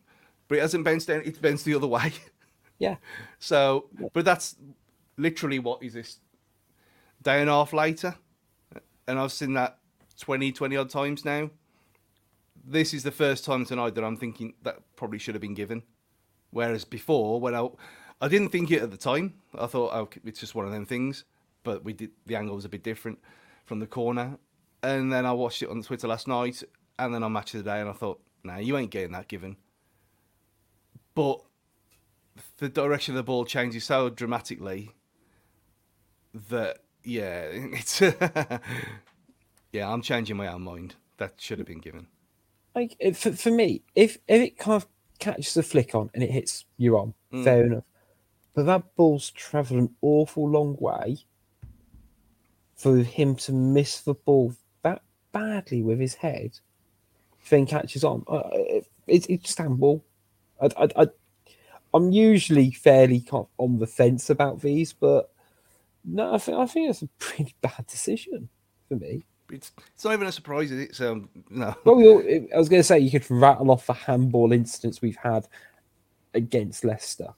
but it hasn't bounced down. It's bounced the other way. Yeah. So, but that's literally what is this day and a half later, and I've seen that 20, 20 odd times now. This is the first time tonight that I'm thinking that probably should have been given. Whereas before, when I I didn't think it at the time, I thought oh, it's just one of them things. But we did the angle was a bit different from the corner, and then I watched it on Twitter last night, and then on Match of the Day, and I thought, nah, you ain't getting that given. But the direction of the ball changes so dramatically that yeah, it's yeah, I'm changing my own mind. That should have been given. Like for, for me, if if it kind of catches the flick on and it hits you on, Mm. fair enough. But that ball's travelled an awful long way for him to miss the ball that badly with his head, then catches on. Uh, it, it's it's handball. I, I, I, I'm usually fairly kind of on the fence about these, but no, I think I think it's a pretty bad decision for me. It's it's not even a surprise, is it? So no. Well, we all, I was going to say you could rattle off the handball incidents we've had against Leicester.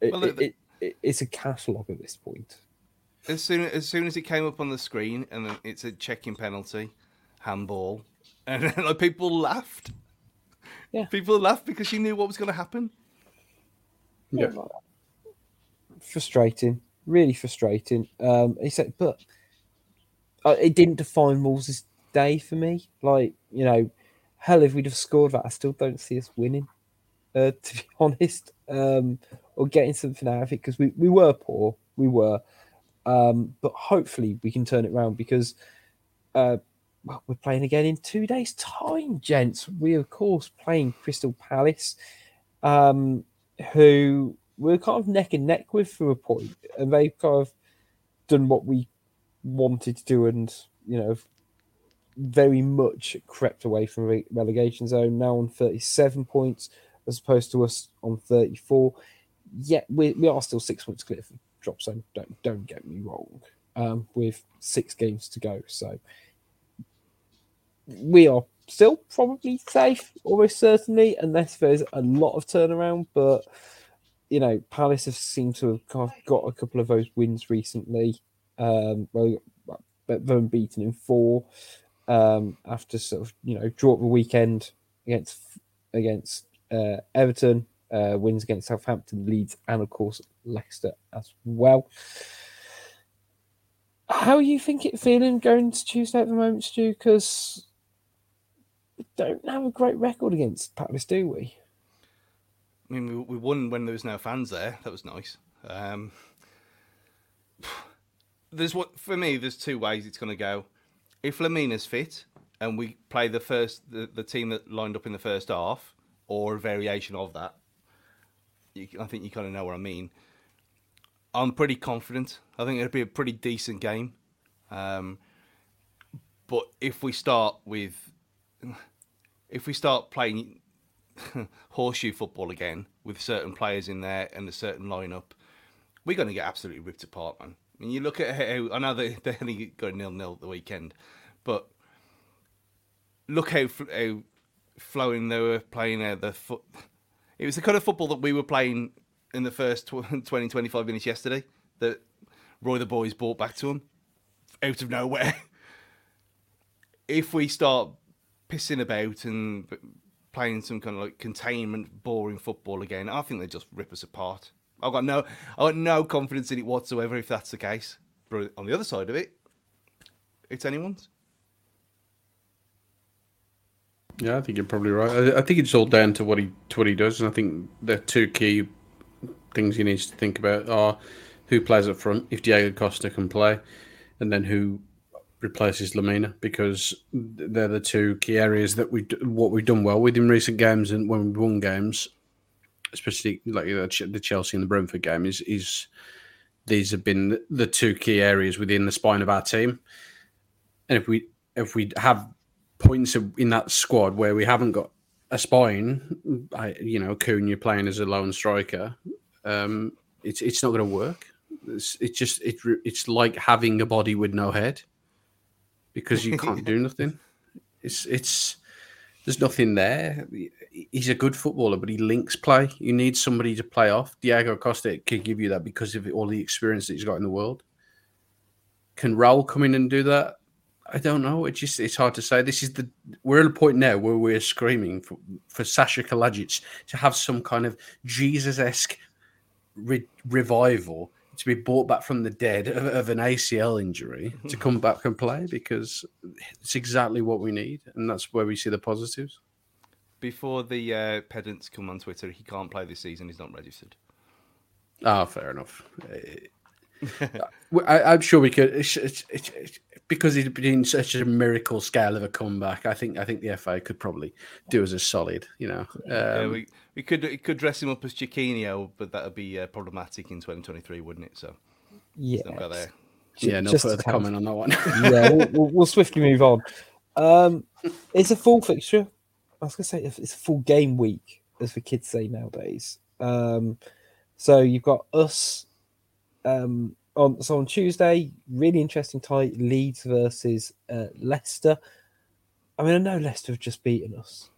It, Well, it, the- it, it- it's a catalogue at this point. As soon as soon as it came up on the screen, and then it's a checking penalty, handball, and then like people laughed. Yeah. people laughed because she knew what was going to happen. Yeah. Frustrating, really frustrating. Um, he said, but uh, it didn't define Wolves' day for me. Like you know, hell, if we'd have scored that, I still don't see us winning. Uh, to be honest, um, or getting something out of it because we, we were poor, we were, um, but hopefully we can turn it around because uh, well, we're playing again in two days' time, gents. We of course playing Crystal Palace, um, who we're kind of neck and neck with for a point, and they've kind of done what we wanted to do, and you know, very much crept away from re- relegation zone. Now on thirty-seven points, as opposed to us on thirty-four. Yet we, we are still six points clear from drop zone. Don't don't get me wrong. Um, with six games to go, so we are still probably safe, almost certainly, unless there's a lot of turnaround. But you know, Palace have seemed to have got a couple of those wins recently. Um, well, but they're beaten in four um, after sort of you know draw up the weekend against against uh, Everton, uh, wins against Southampton, Leeds, and of course Leicester as well. How are you think it feeling going to Tuesday at the moment, Stu? Because we don't have a great record against Palace, do we? I mean, we, we won when there was no fans there. That was nice. Um, there's what for me. There's two ways it's going to go. If Lemina's fit and we play the first the, the team that lined up in the first half or a variation of that, you, I think you kind of know what I mean. I'm pretty confident. I think it'll be a pretty decent game. Um, but if we start with, if we start playing horseshoe football again with certain players in there and a certain lineup, we're going to get absolutely ripped apart, man. You look at how I know they they only got nil nil the weekend, but look how how flowing they were playing uh, the foot. It was the kind of football that we were playing in the first tw- 20, 25 minutes yesterday that Roy the boys brought back to them out of nowhere. if we start pissing about and playing some kind of like containment, boring football again, I think they just rip us apart. I've got no, I got no confidence in it whatsoever if that's the case. But on the other side of it, it's anyone's. Yeah, I think you're probably right. I, I think it's all down to what he to what he does, and I think the two key things he needs to think about are who plays up front if Diego Costa can play, and then who replaces Lemina because they're the two key areas that we what we've done well with in recent games and when we won games, especially like the Ch- the Chelsea and the Brentford game is is these have been the two key areas within the spine of our team, and if we if we have points in that squad where we haven't got a spine, I, you know, Cunha playing as a lone striker, um, it's it's not going to work. It's, it just it it's like having a body with no head because you can't do nothing. It's it's there's nothing there. He's a good footballer, but he links play. You need somebody to play off. Diego Costa can give you that because of all the experience that he's got in the world. Can Raul come in and do that? I don't know. It's just it's hard to say. This is the we're at a point now where we're screaming for, for Saša Kalajdžić to have some kind of Jesus esque re- revival to be brought back from the dead of, of an ACL injury to come back and play because it's exactly what we need, and that's where we see the positives. Before the uh, pedants come on Twitter, he can't play this season. He's not registered. Ah, fair enough. I, am sure we could. It's, it's, it's, because he's been such a miracle scale of a comeback. I think I think the FA could probably do as a solid. You know, um, yeah, we, we could we could dress him up as Chiquinho, but that would be uh, problematic in 2023, wouldn't it? So yeah, there. Yeah, no further comment on that one. yeah, we'll, we'll, we'll, swiftly move on. Um, it's a full fixture. I was going to say it's a full game week, as the kids say nowadays. Um, so you've got us um, on so on Tuesday, really interesting tie Leeds versus uh, Leicester. I mean, I know Leicester have just beaten us,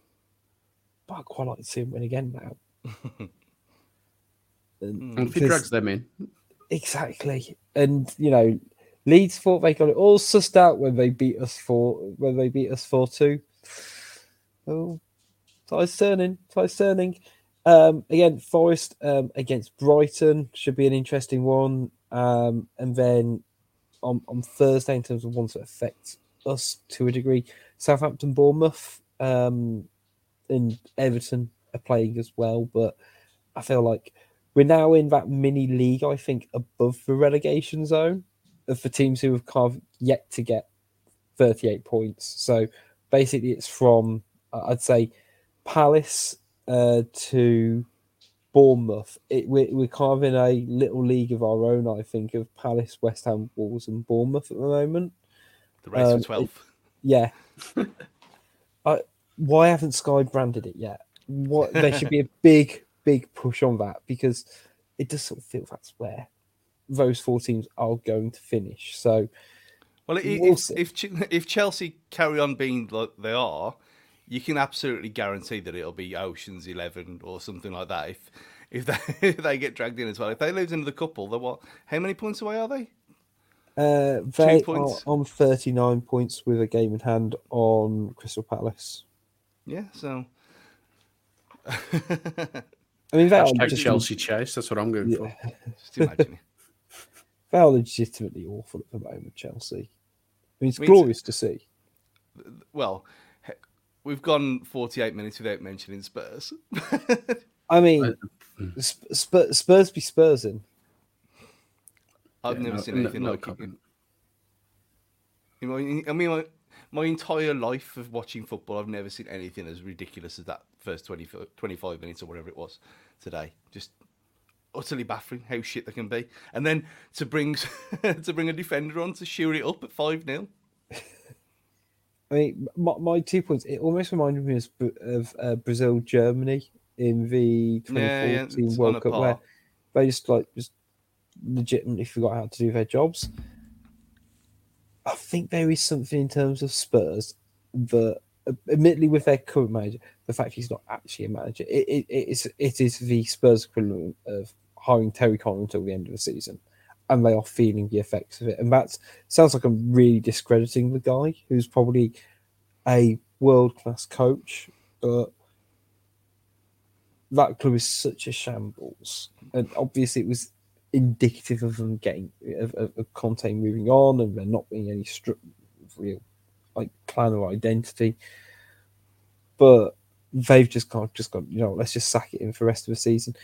but I quite like to see them win again now. and, if he drags them in, exactly. And you know, Leeds thought they got it all sussed out when they beat us for when they beat us four two. Oh, tide's turning, tide's turning. Um, again, Forest um, against Brighton should be an interesting one. Um, and then on, on Thursday, in terms of ones that affect us to a degree, Southampton, Bournemouth, um, and Everton are playing as well. But I feel like we're now in that mini league, I think, above the relegation zone for teams who have kind of yet to get 38 points. So basically, it's from, I'd say, Palace uh, to Bournemouth. It, we're, we're kind of in a little league of our own, I think, of Palace, West Ham, Wolves, and Bournemouth at the moment. The race um, for 12. It, yeah. I, why haven't Sky branded it yet? What There should be a big, big push on that because it does sort of feel that's where those four teams are going to finish. So, well, we'll if, if, if Chelsea carry on being like they are, you can absolutely guarantee that it'll be Ocean's Eleven or something like that. If if they if they get dragged in as well, if they lose another couple, they're what? How many points away are they? Uh, they are on thirty nine points with a game in hand on Crystal Palace. Yeah, so. I mean, that just... Chelsea chase. That's what I'm going yeah. for. Just imagine. they are legitimately awful at the moment, Chelsea. I mean, it's I mean, glorious it's... to see. Well, We've gone 48 minutes without mentioning Spurs. I mean, Spurs, be Spurs be Spursing. I've yeah, never no, seen anything no, like no it. You know, I mean, my, my, entire life of watching football, I've never seen anything as ridiculous as that first 20, 25 minutes or whatever it was today. Just utterly baffling how shit they can be. And then to bring to bring a defender on to shoot it up at 5 0. I mean, my, my two points. It almost reminded me of, of uh, Brazil Germany in the 2014 yeah, yeah, World Cup, where they just like just legitimately forgot how to do their jobs. I think there is something in terms of Spurs that, admittedly, with their current manager, the fact he's not actually a manager, it, it, it is it is the Spurs equivalent of hiring Terry Connor until the end of the season and they are feeling the effects of it. And that sounds like I'm really discrediting the guy who's probably a world class coach, but that club is such a shambles. And obviously, it was indicative of them getting of, of, of Conte moving on and there not being any stru- real like plan or identity. But they've just kind of just got you know let's just sack it in for the rest of the season.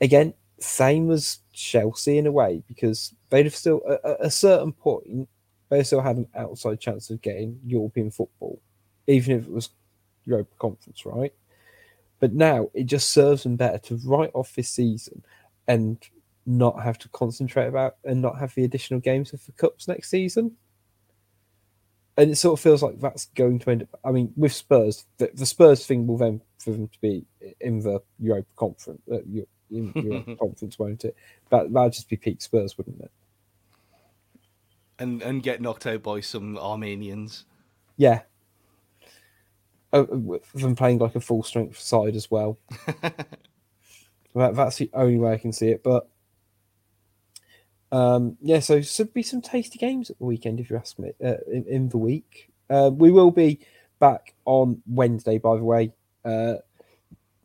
Again, same as Chelsea in a way because they'd have still at a certain point they still had an outside chance of getting European football, even if it was Europa Conference, right? But now it just serves them better to write off this season and not have to concentrate about and not have the additional games for cups next season. And it sort of feels like that's going to end up. I mean, with Spurs, the, the Spurs thing will then for them to be in the Europa Conference, uh, in your conference, won't it? That that'd just be peak Spurs, wouldn't it? and and get knocked out by some Armenians. Yeah. Oh, with them playing like a full strength side as well. that, that's the only way I can see it. But um, yeah, so should be some tasty games at the weekend, if you ask me, uh, in, in the week. Uh, we will be back on Wednesday, by the way, uh,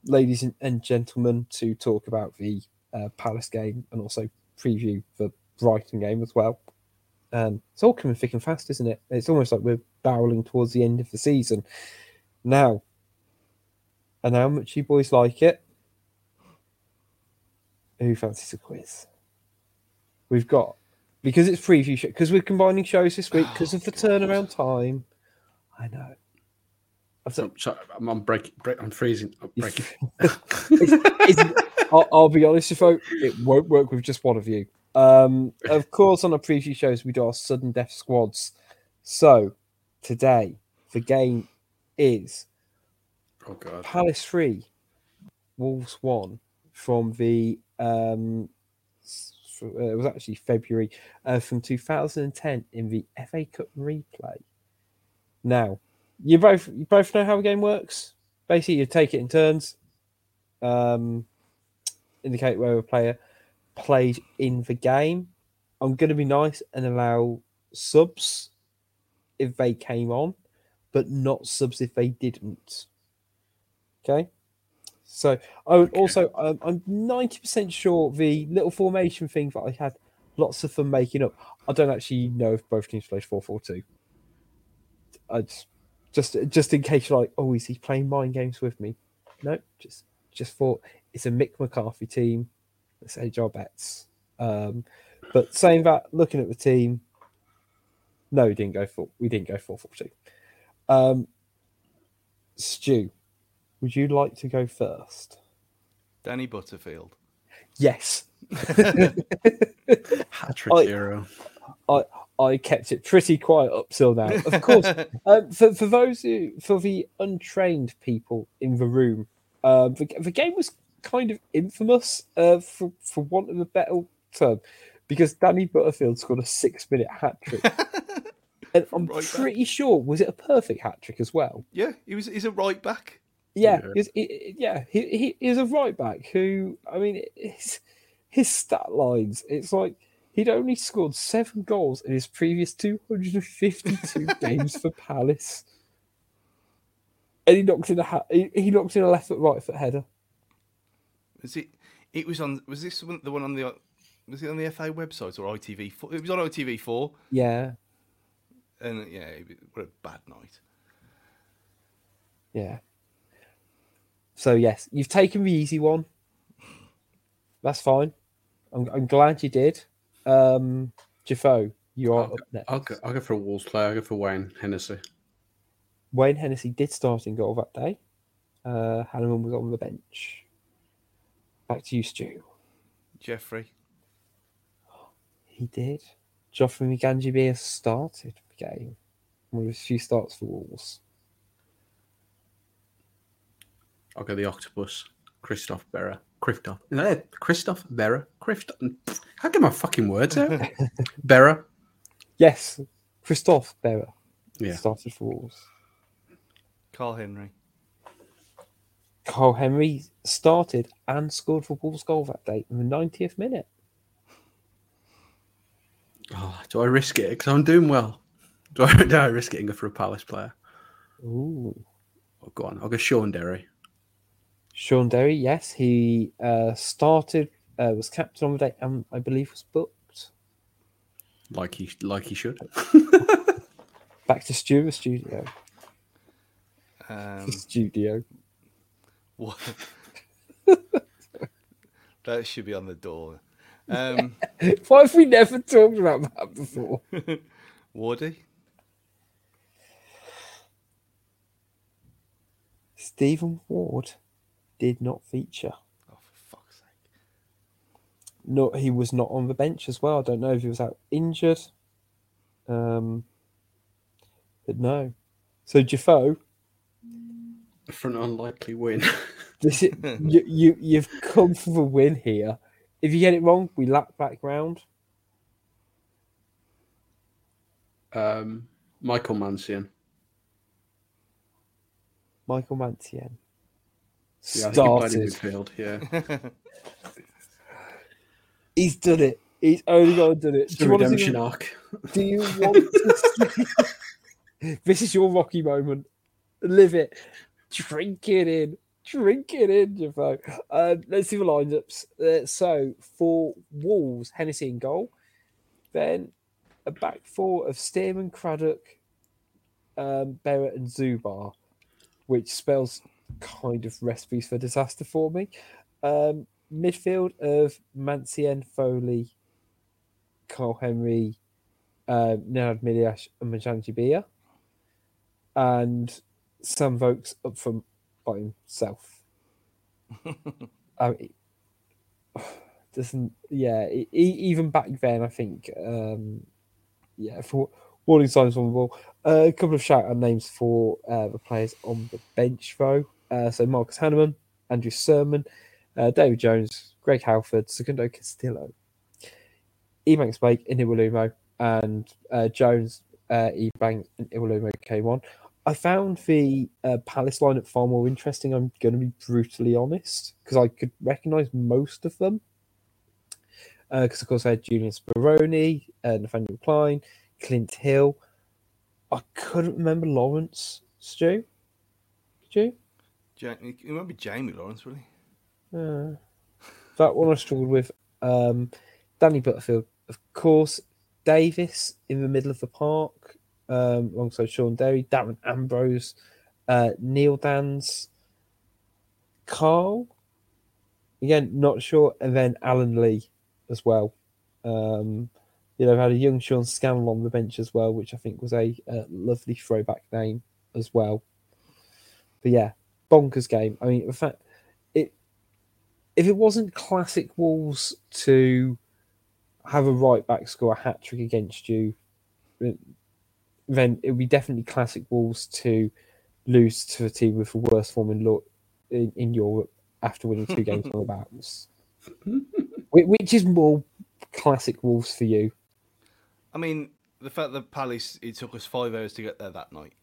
ladies and, gentlemen, to talk about the uh, Palace game and also preview the Brighton game as well. Um, it's all coming thick and fast, isn't it? It's almost like we're barreling towards the end of the season. Now, and how much you boys like it? Who fancies a quiz? We've got because it's preview show because we're combining shows this week because of the turnaround time. I know. I'm, sorry, I'm, I'm breaking. Break, I'm freezing. I'm breaking. It's- it's- I'll, I'll be honest with you, it won't work with just one of you. Um, of course, on our preview shows, we do our sudden death squads. So today, the game is oh god. Palace 3, Wolves 1 from the. Um, uh, it was actually February uh, from 2010 in the FA Cup replay. Now, you both you both know how the game works. Basically, you take it in turns. Um, indicate where a player played in the game. I'm going to be nice and allow subs if they came on, but not subs if they didn't. Okay. So I would also, um, I'm 90% sure the little formation thing that I had lots of fun making up. I don't actually know if both teams played 4 4 2. I just, just, just in case you're like, oh, is he playing mind games with me? No, just, just thought it's a Mick McCarthy team. Let's hedge our bets. Um, but saying that, looking at the team, no, we didn't go for we didn't go four four two. Um, Stu, would you like to go first? Danny Butterfield. Yes, Hat trick hero. I I kept it pretty quiet up till now. Of course, um, for for those who for the untrained people in the room, um, the, the game was kind of infamous, uh, for for want of a better term, because Danny Butterfield scored a six minute hat trick, and I'm right back. pretty sure was it a perfect hat trick as well. Yeah, he was. He's a right back. Yeah, Yeah. he's, he, yeah, he, he is a right back who, I mean, his, his stat lines, it's like he'd only scored seven goals in his previous 252 games for Palace. And he knocked in a hat, he, he knocked in a left foot, right foot header. Was it? It was on. Was this one, the one on the? Was it on the FA website or ITV? four? It was on ITV four, Yeah, and yeah, it was- what a bad night. yeah. So, yes, you've taken the easy one. That's fine. I'm, I'm glad you did. Um, Jafo, you are I'll up go, next. I'll go. I'll go for a Wolves player. I'll go for Wayne Hennessey. Wayne Hennessey did start in goal that day. Uh, Hahnemann was on the bench. Back to you, Stu. Geoffrey. He did. Geoffrey Mujangi Bia started the game. One of his few starts for Wolves. I'll go the Octopus. Christophe Berra. Christophe. No, Christophe Berra. Christophe. How get my fucking words out? Berra. Yes, Christophe Berra Yeah. started for Wolves. Karl Henry. Karl Henry started and scored for Wolves goal that day in the 90th minute. Oh, do I risk it? Because I'm doing well. Do I, do I risk it and go for a Palace player? Ooh. Oh, go on. I'll go Shaun Derry. Shaun Derry, yes, he uh, started, uh, was captain on the day, and I believe was booked. Like he, like he should. Back to Stu, the studio. Um, studio. what? that should be on the door. Um, Why have we never talked about that before? Wardy. Stephen Ward did not feature. Oh, for fuck's sake! No, he was not on the bench as well. I don't know if he was out injured. Um, but no. So Jafo, For an unlikely win. This is, you, you you've come for the win here. If you get it wrong, we lap back round. Um, Michael Mancienne. Michael Mancienne. Yeah, Started. midfield. Yeah, He's done it. He's only got to do it. it's Do the you, want to redemption see, arc. do you want to see? This is your Rocky moment. Live it. Drink it in. Drink it in, Jafo. Um, let's see the lineups. Uh, so for Wolves, Hennessey in goal. Then a back four of Stearman, Craddock, um, Barrett, and Zubar, which spells kind of recipes for disaster for me. Um, midfield of Mancienne, Foley, Karl Henry, uh, Nenad Milijaš, and Mujangi Bia. And Sam Vokes up from by himself. I mean, doesn't yeah e- even back then I think um yeah for warning signs on the ball uh, a couple of shout out names for uh, the players on the bench though uh, so Marcus Hahnemann Andrew Sermon uh, David Jones Greg Halford Segundo Castillo Ebanks Blake Iwelumo and uh, Jones uh, Ebanks and Iwelumo came on I found the uh, Palace lineup far more interesting. I'm going to be brutally honest because I could recognise most of them. Because of course I had Julian Speroni, uh, Nathaniel Clyne, Clint Hill. I couldn't remember Lawrence. Stu, Stu. Ja- it might be Jamie Lawrence, really. Uh, that one I struggled with. Um, Danny Butterfield, of course. Davis in the middle of the park, um, alongside Shaun Derry, Darren Ambrose, uh, Neil Danns, Carl. Again, not sure, and then Alan Lee as well. Um, you know, had a young Sean Scannell on the bench as well, which I think was a, uh lovely throwback name as well. But yeah, bonkers game. I mean, in fact, it if it wasn't classic Wolves to have a right back score a hat trick against you, then it would be definitely classic Wolves to lose to a team with the worst form in, law, in, in Europe after winning two games on the bounce. Which is more classic Wolves for you? I mean, the fact that Palace it took us five hours to get there that night,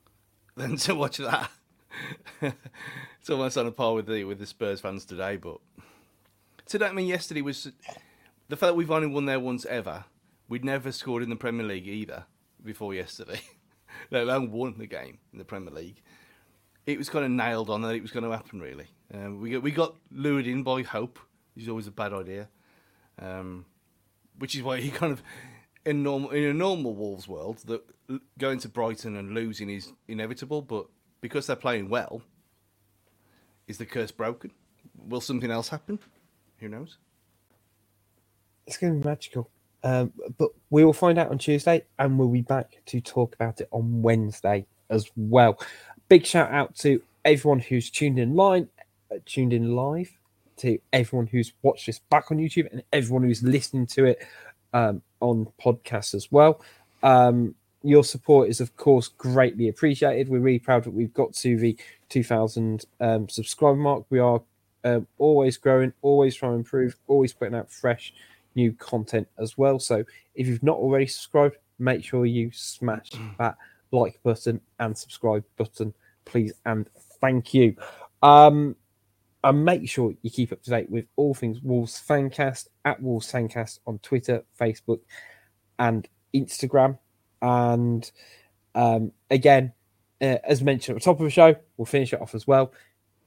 then to watch that, it's almost on a par with the with the Spurs fans today. But today, I mean, yesterday was the fact that we've only won there once ever. We'd never scored in the Premier League either before yesterday, let alone won the game in the Premier League. It was kind of nailed on that it was going to happen. Really, um, we got we got lured in by hope, which is always a bad idea. Um, which is why he kind of in normal in a normal Wolves world that going to Brighton and losing is inevitable, but because they're playing well, is the curse broken? Will something else happen? Who knows? It's going to be magical. Um, but we will find out on Tuesday, and we'll be back to talk about it on Wednesday as well. Big shout out to everyone who's tuned in line, uh, tuned in live, to everyone who's watched this back on YouTube, and everyone who's listening to it um, on podcasts as well. Um, your support is, of course, greatly appreciated. We're really proud that we've got to the 2,000 um, subscriber mark. We are um, always growing, always trying to improve, always putting out fresh new content as well. So if you've not already subscribed, make sure you smash that like button and subscribe button, please and thank you. Um, and make sure you keep up to date with all things Wolves Fancast at Wolves Fancast on Twitter, Facebook, and Instagram. And um, again, uh, as mentioned at the top of the show, we'll finish it off as well.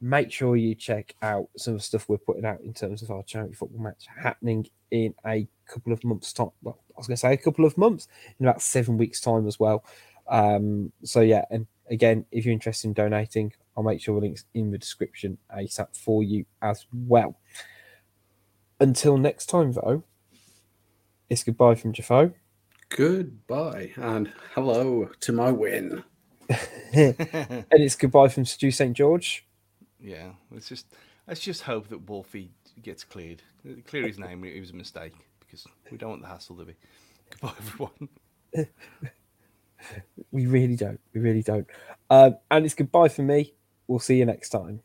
Make sure you check out some of the stuff we're putting out in terms of our charity football match happening in a couple of months' time. Well, I was going to say a couple of months, in about seven weeks' time as well. Um, so, yeah, and again, if you're interested in donating, I'll make sure the link's in the description ASAP for you as well. Until next time, though, it's goodbye from Jafo. Goodbye and hello to my win. and it's goodbye from Stu St. George. Yeah, let's just let's just hope that Wolfie gets cleared. Clear his name. It was a mistake because we don't want the hassle to be. Goodbye, everyone. We really don't. We really don't. Um, and it's goodbye for me. We'll see you next time.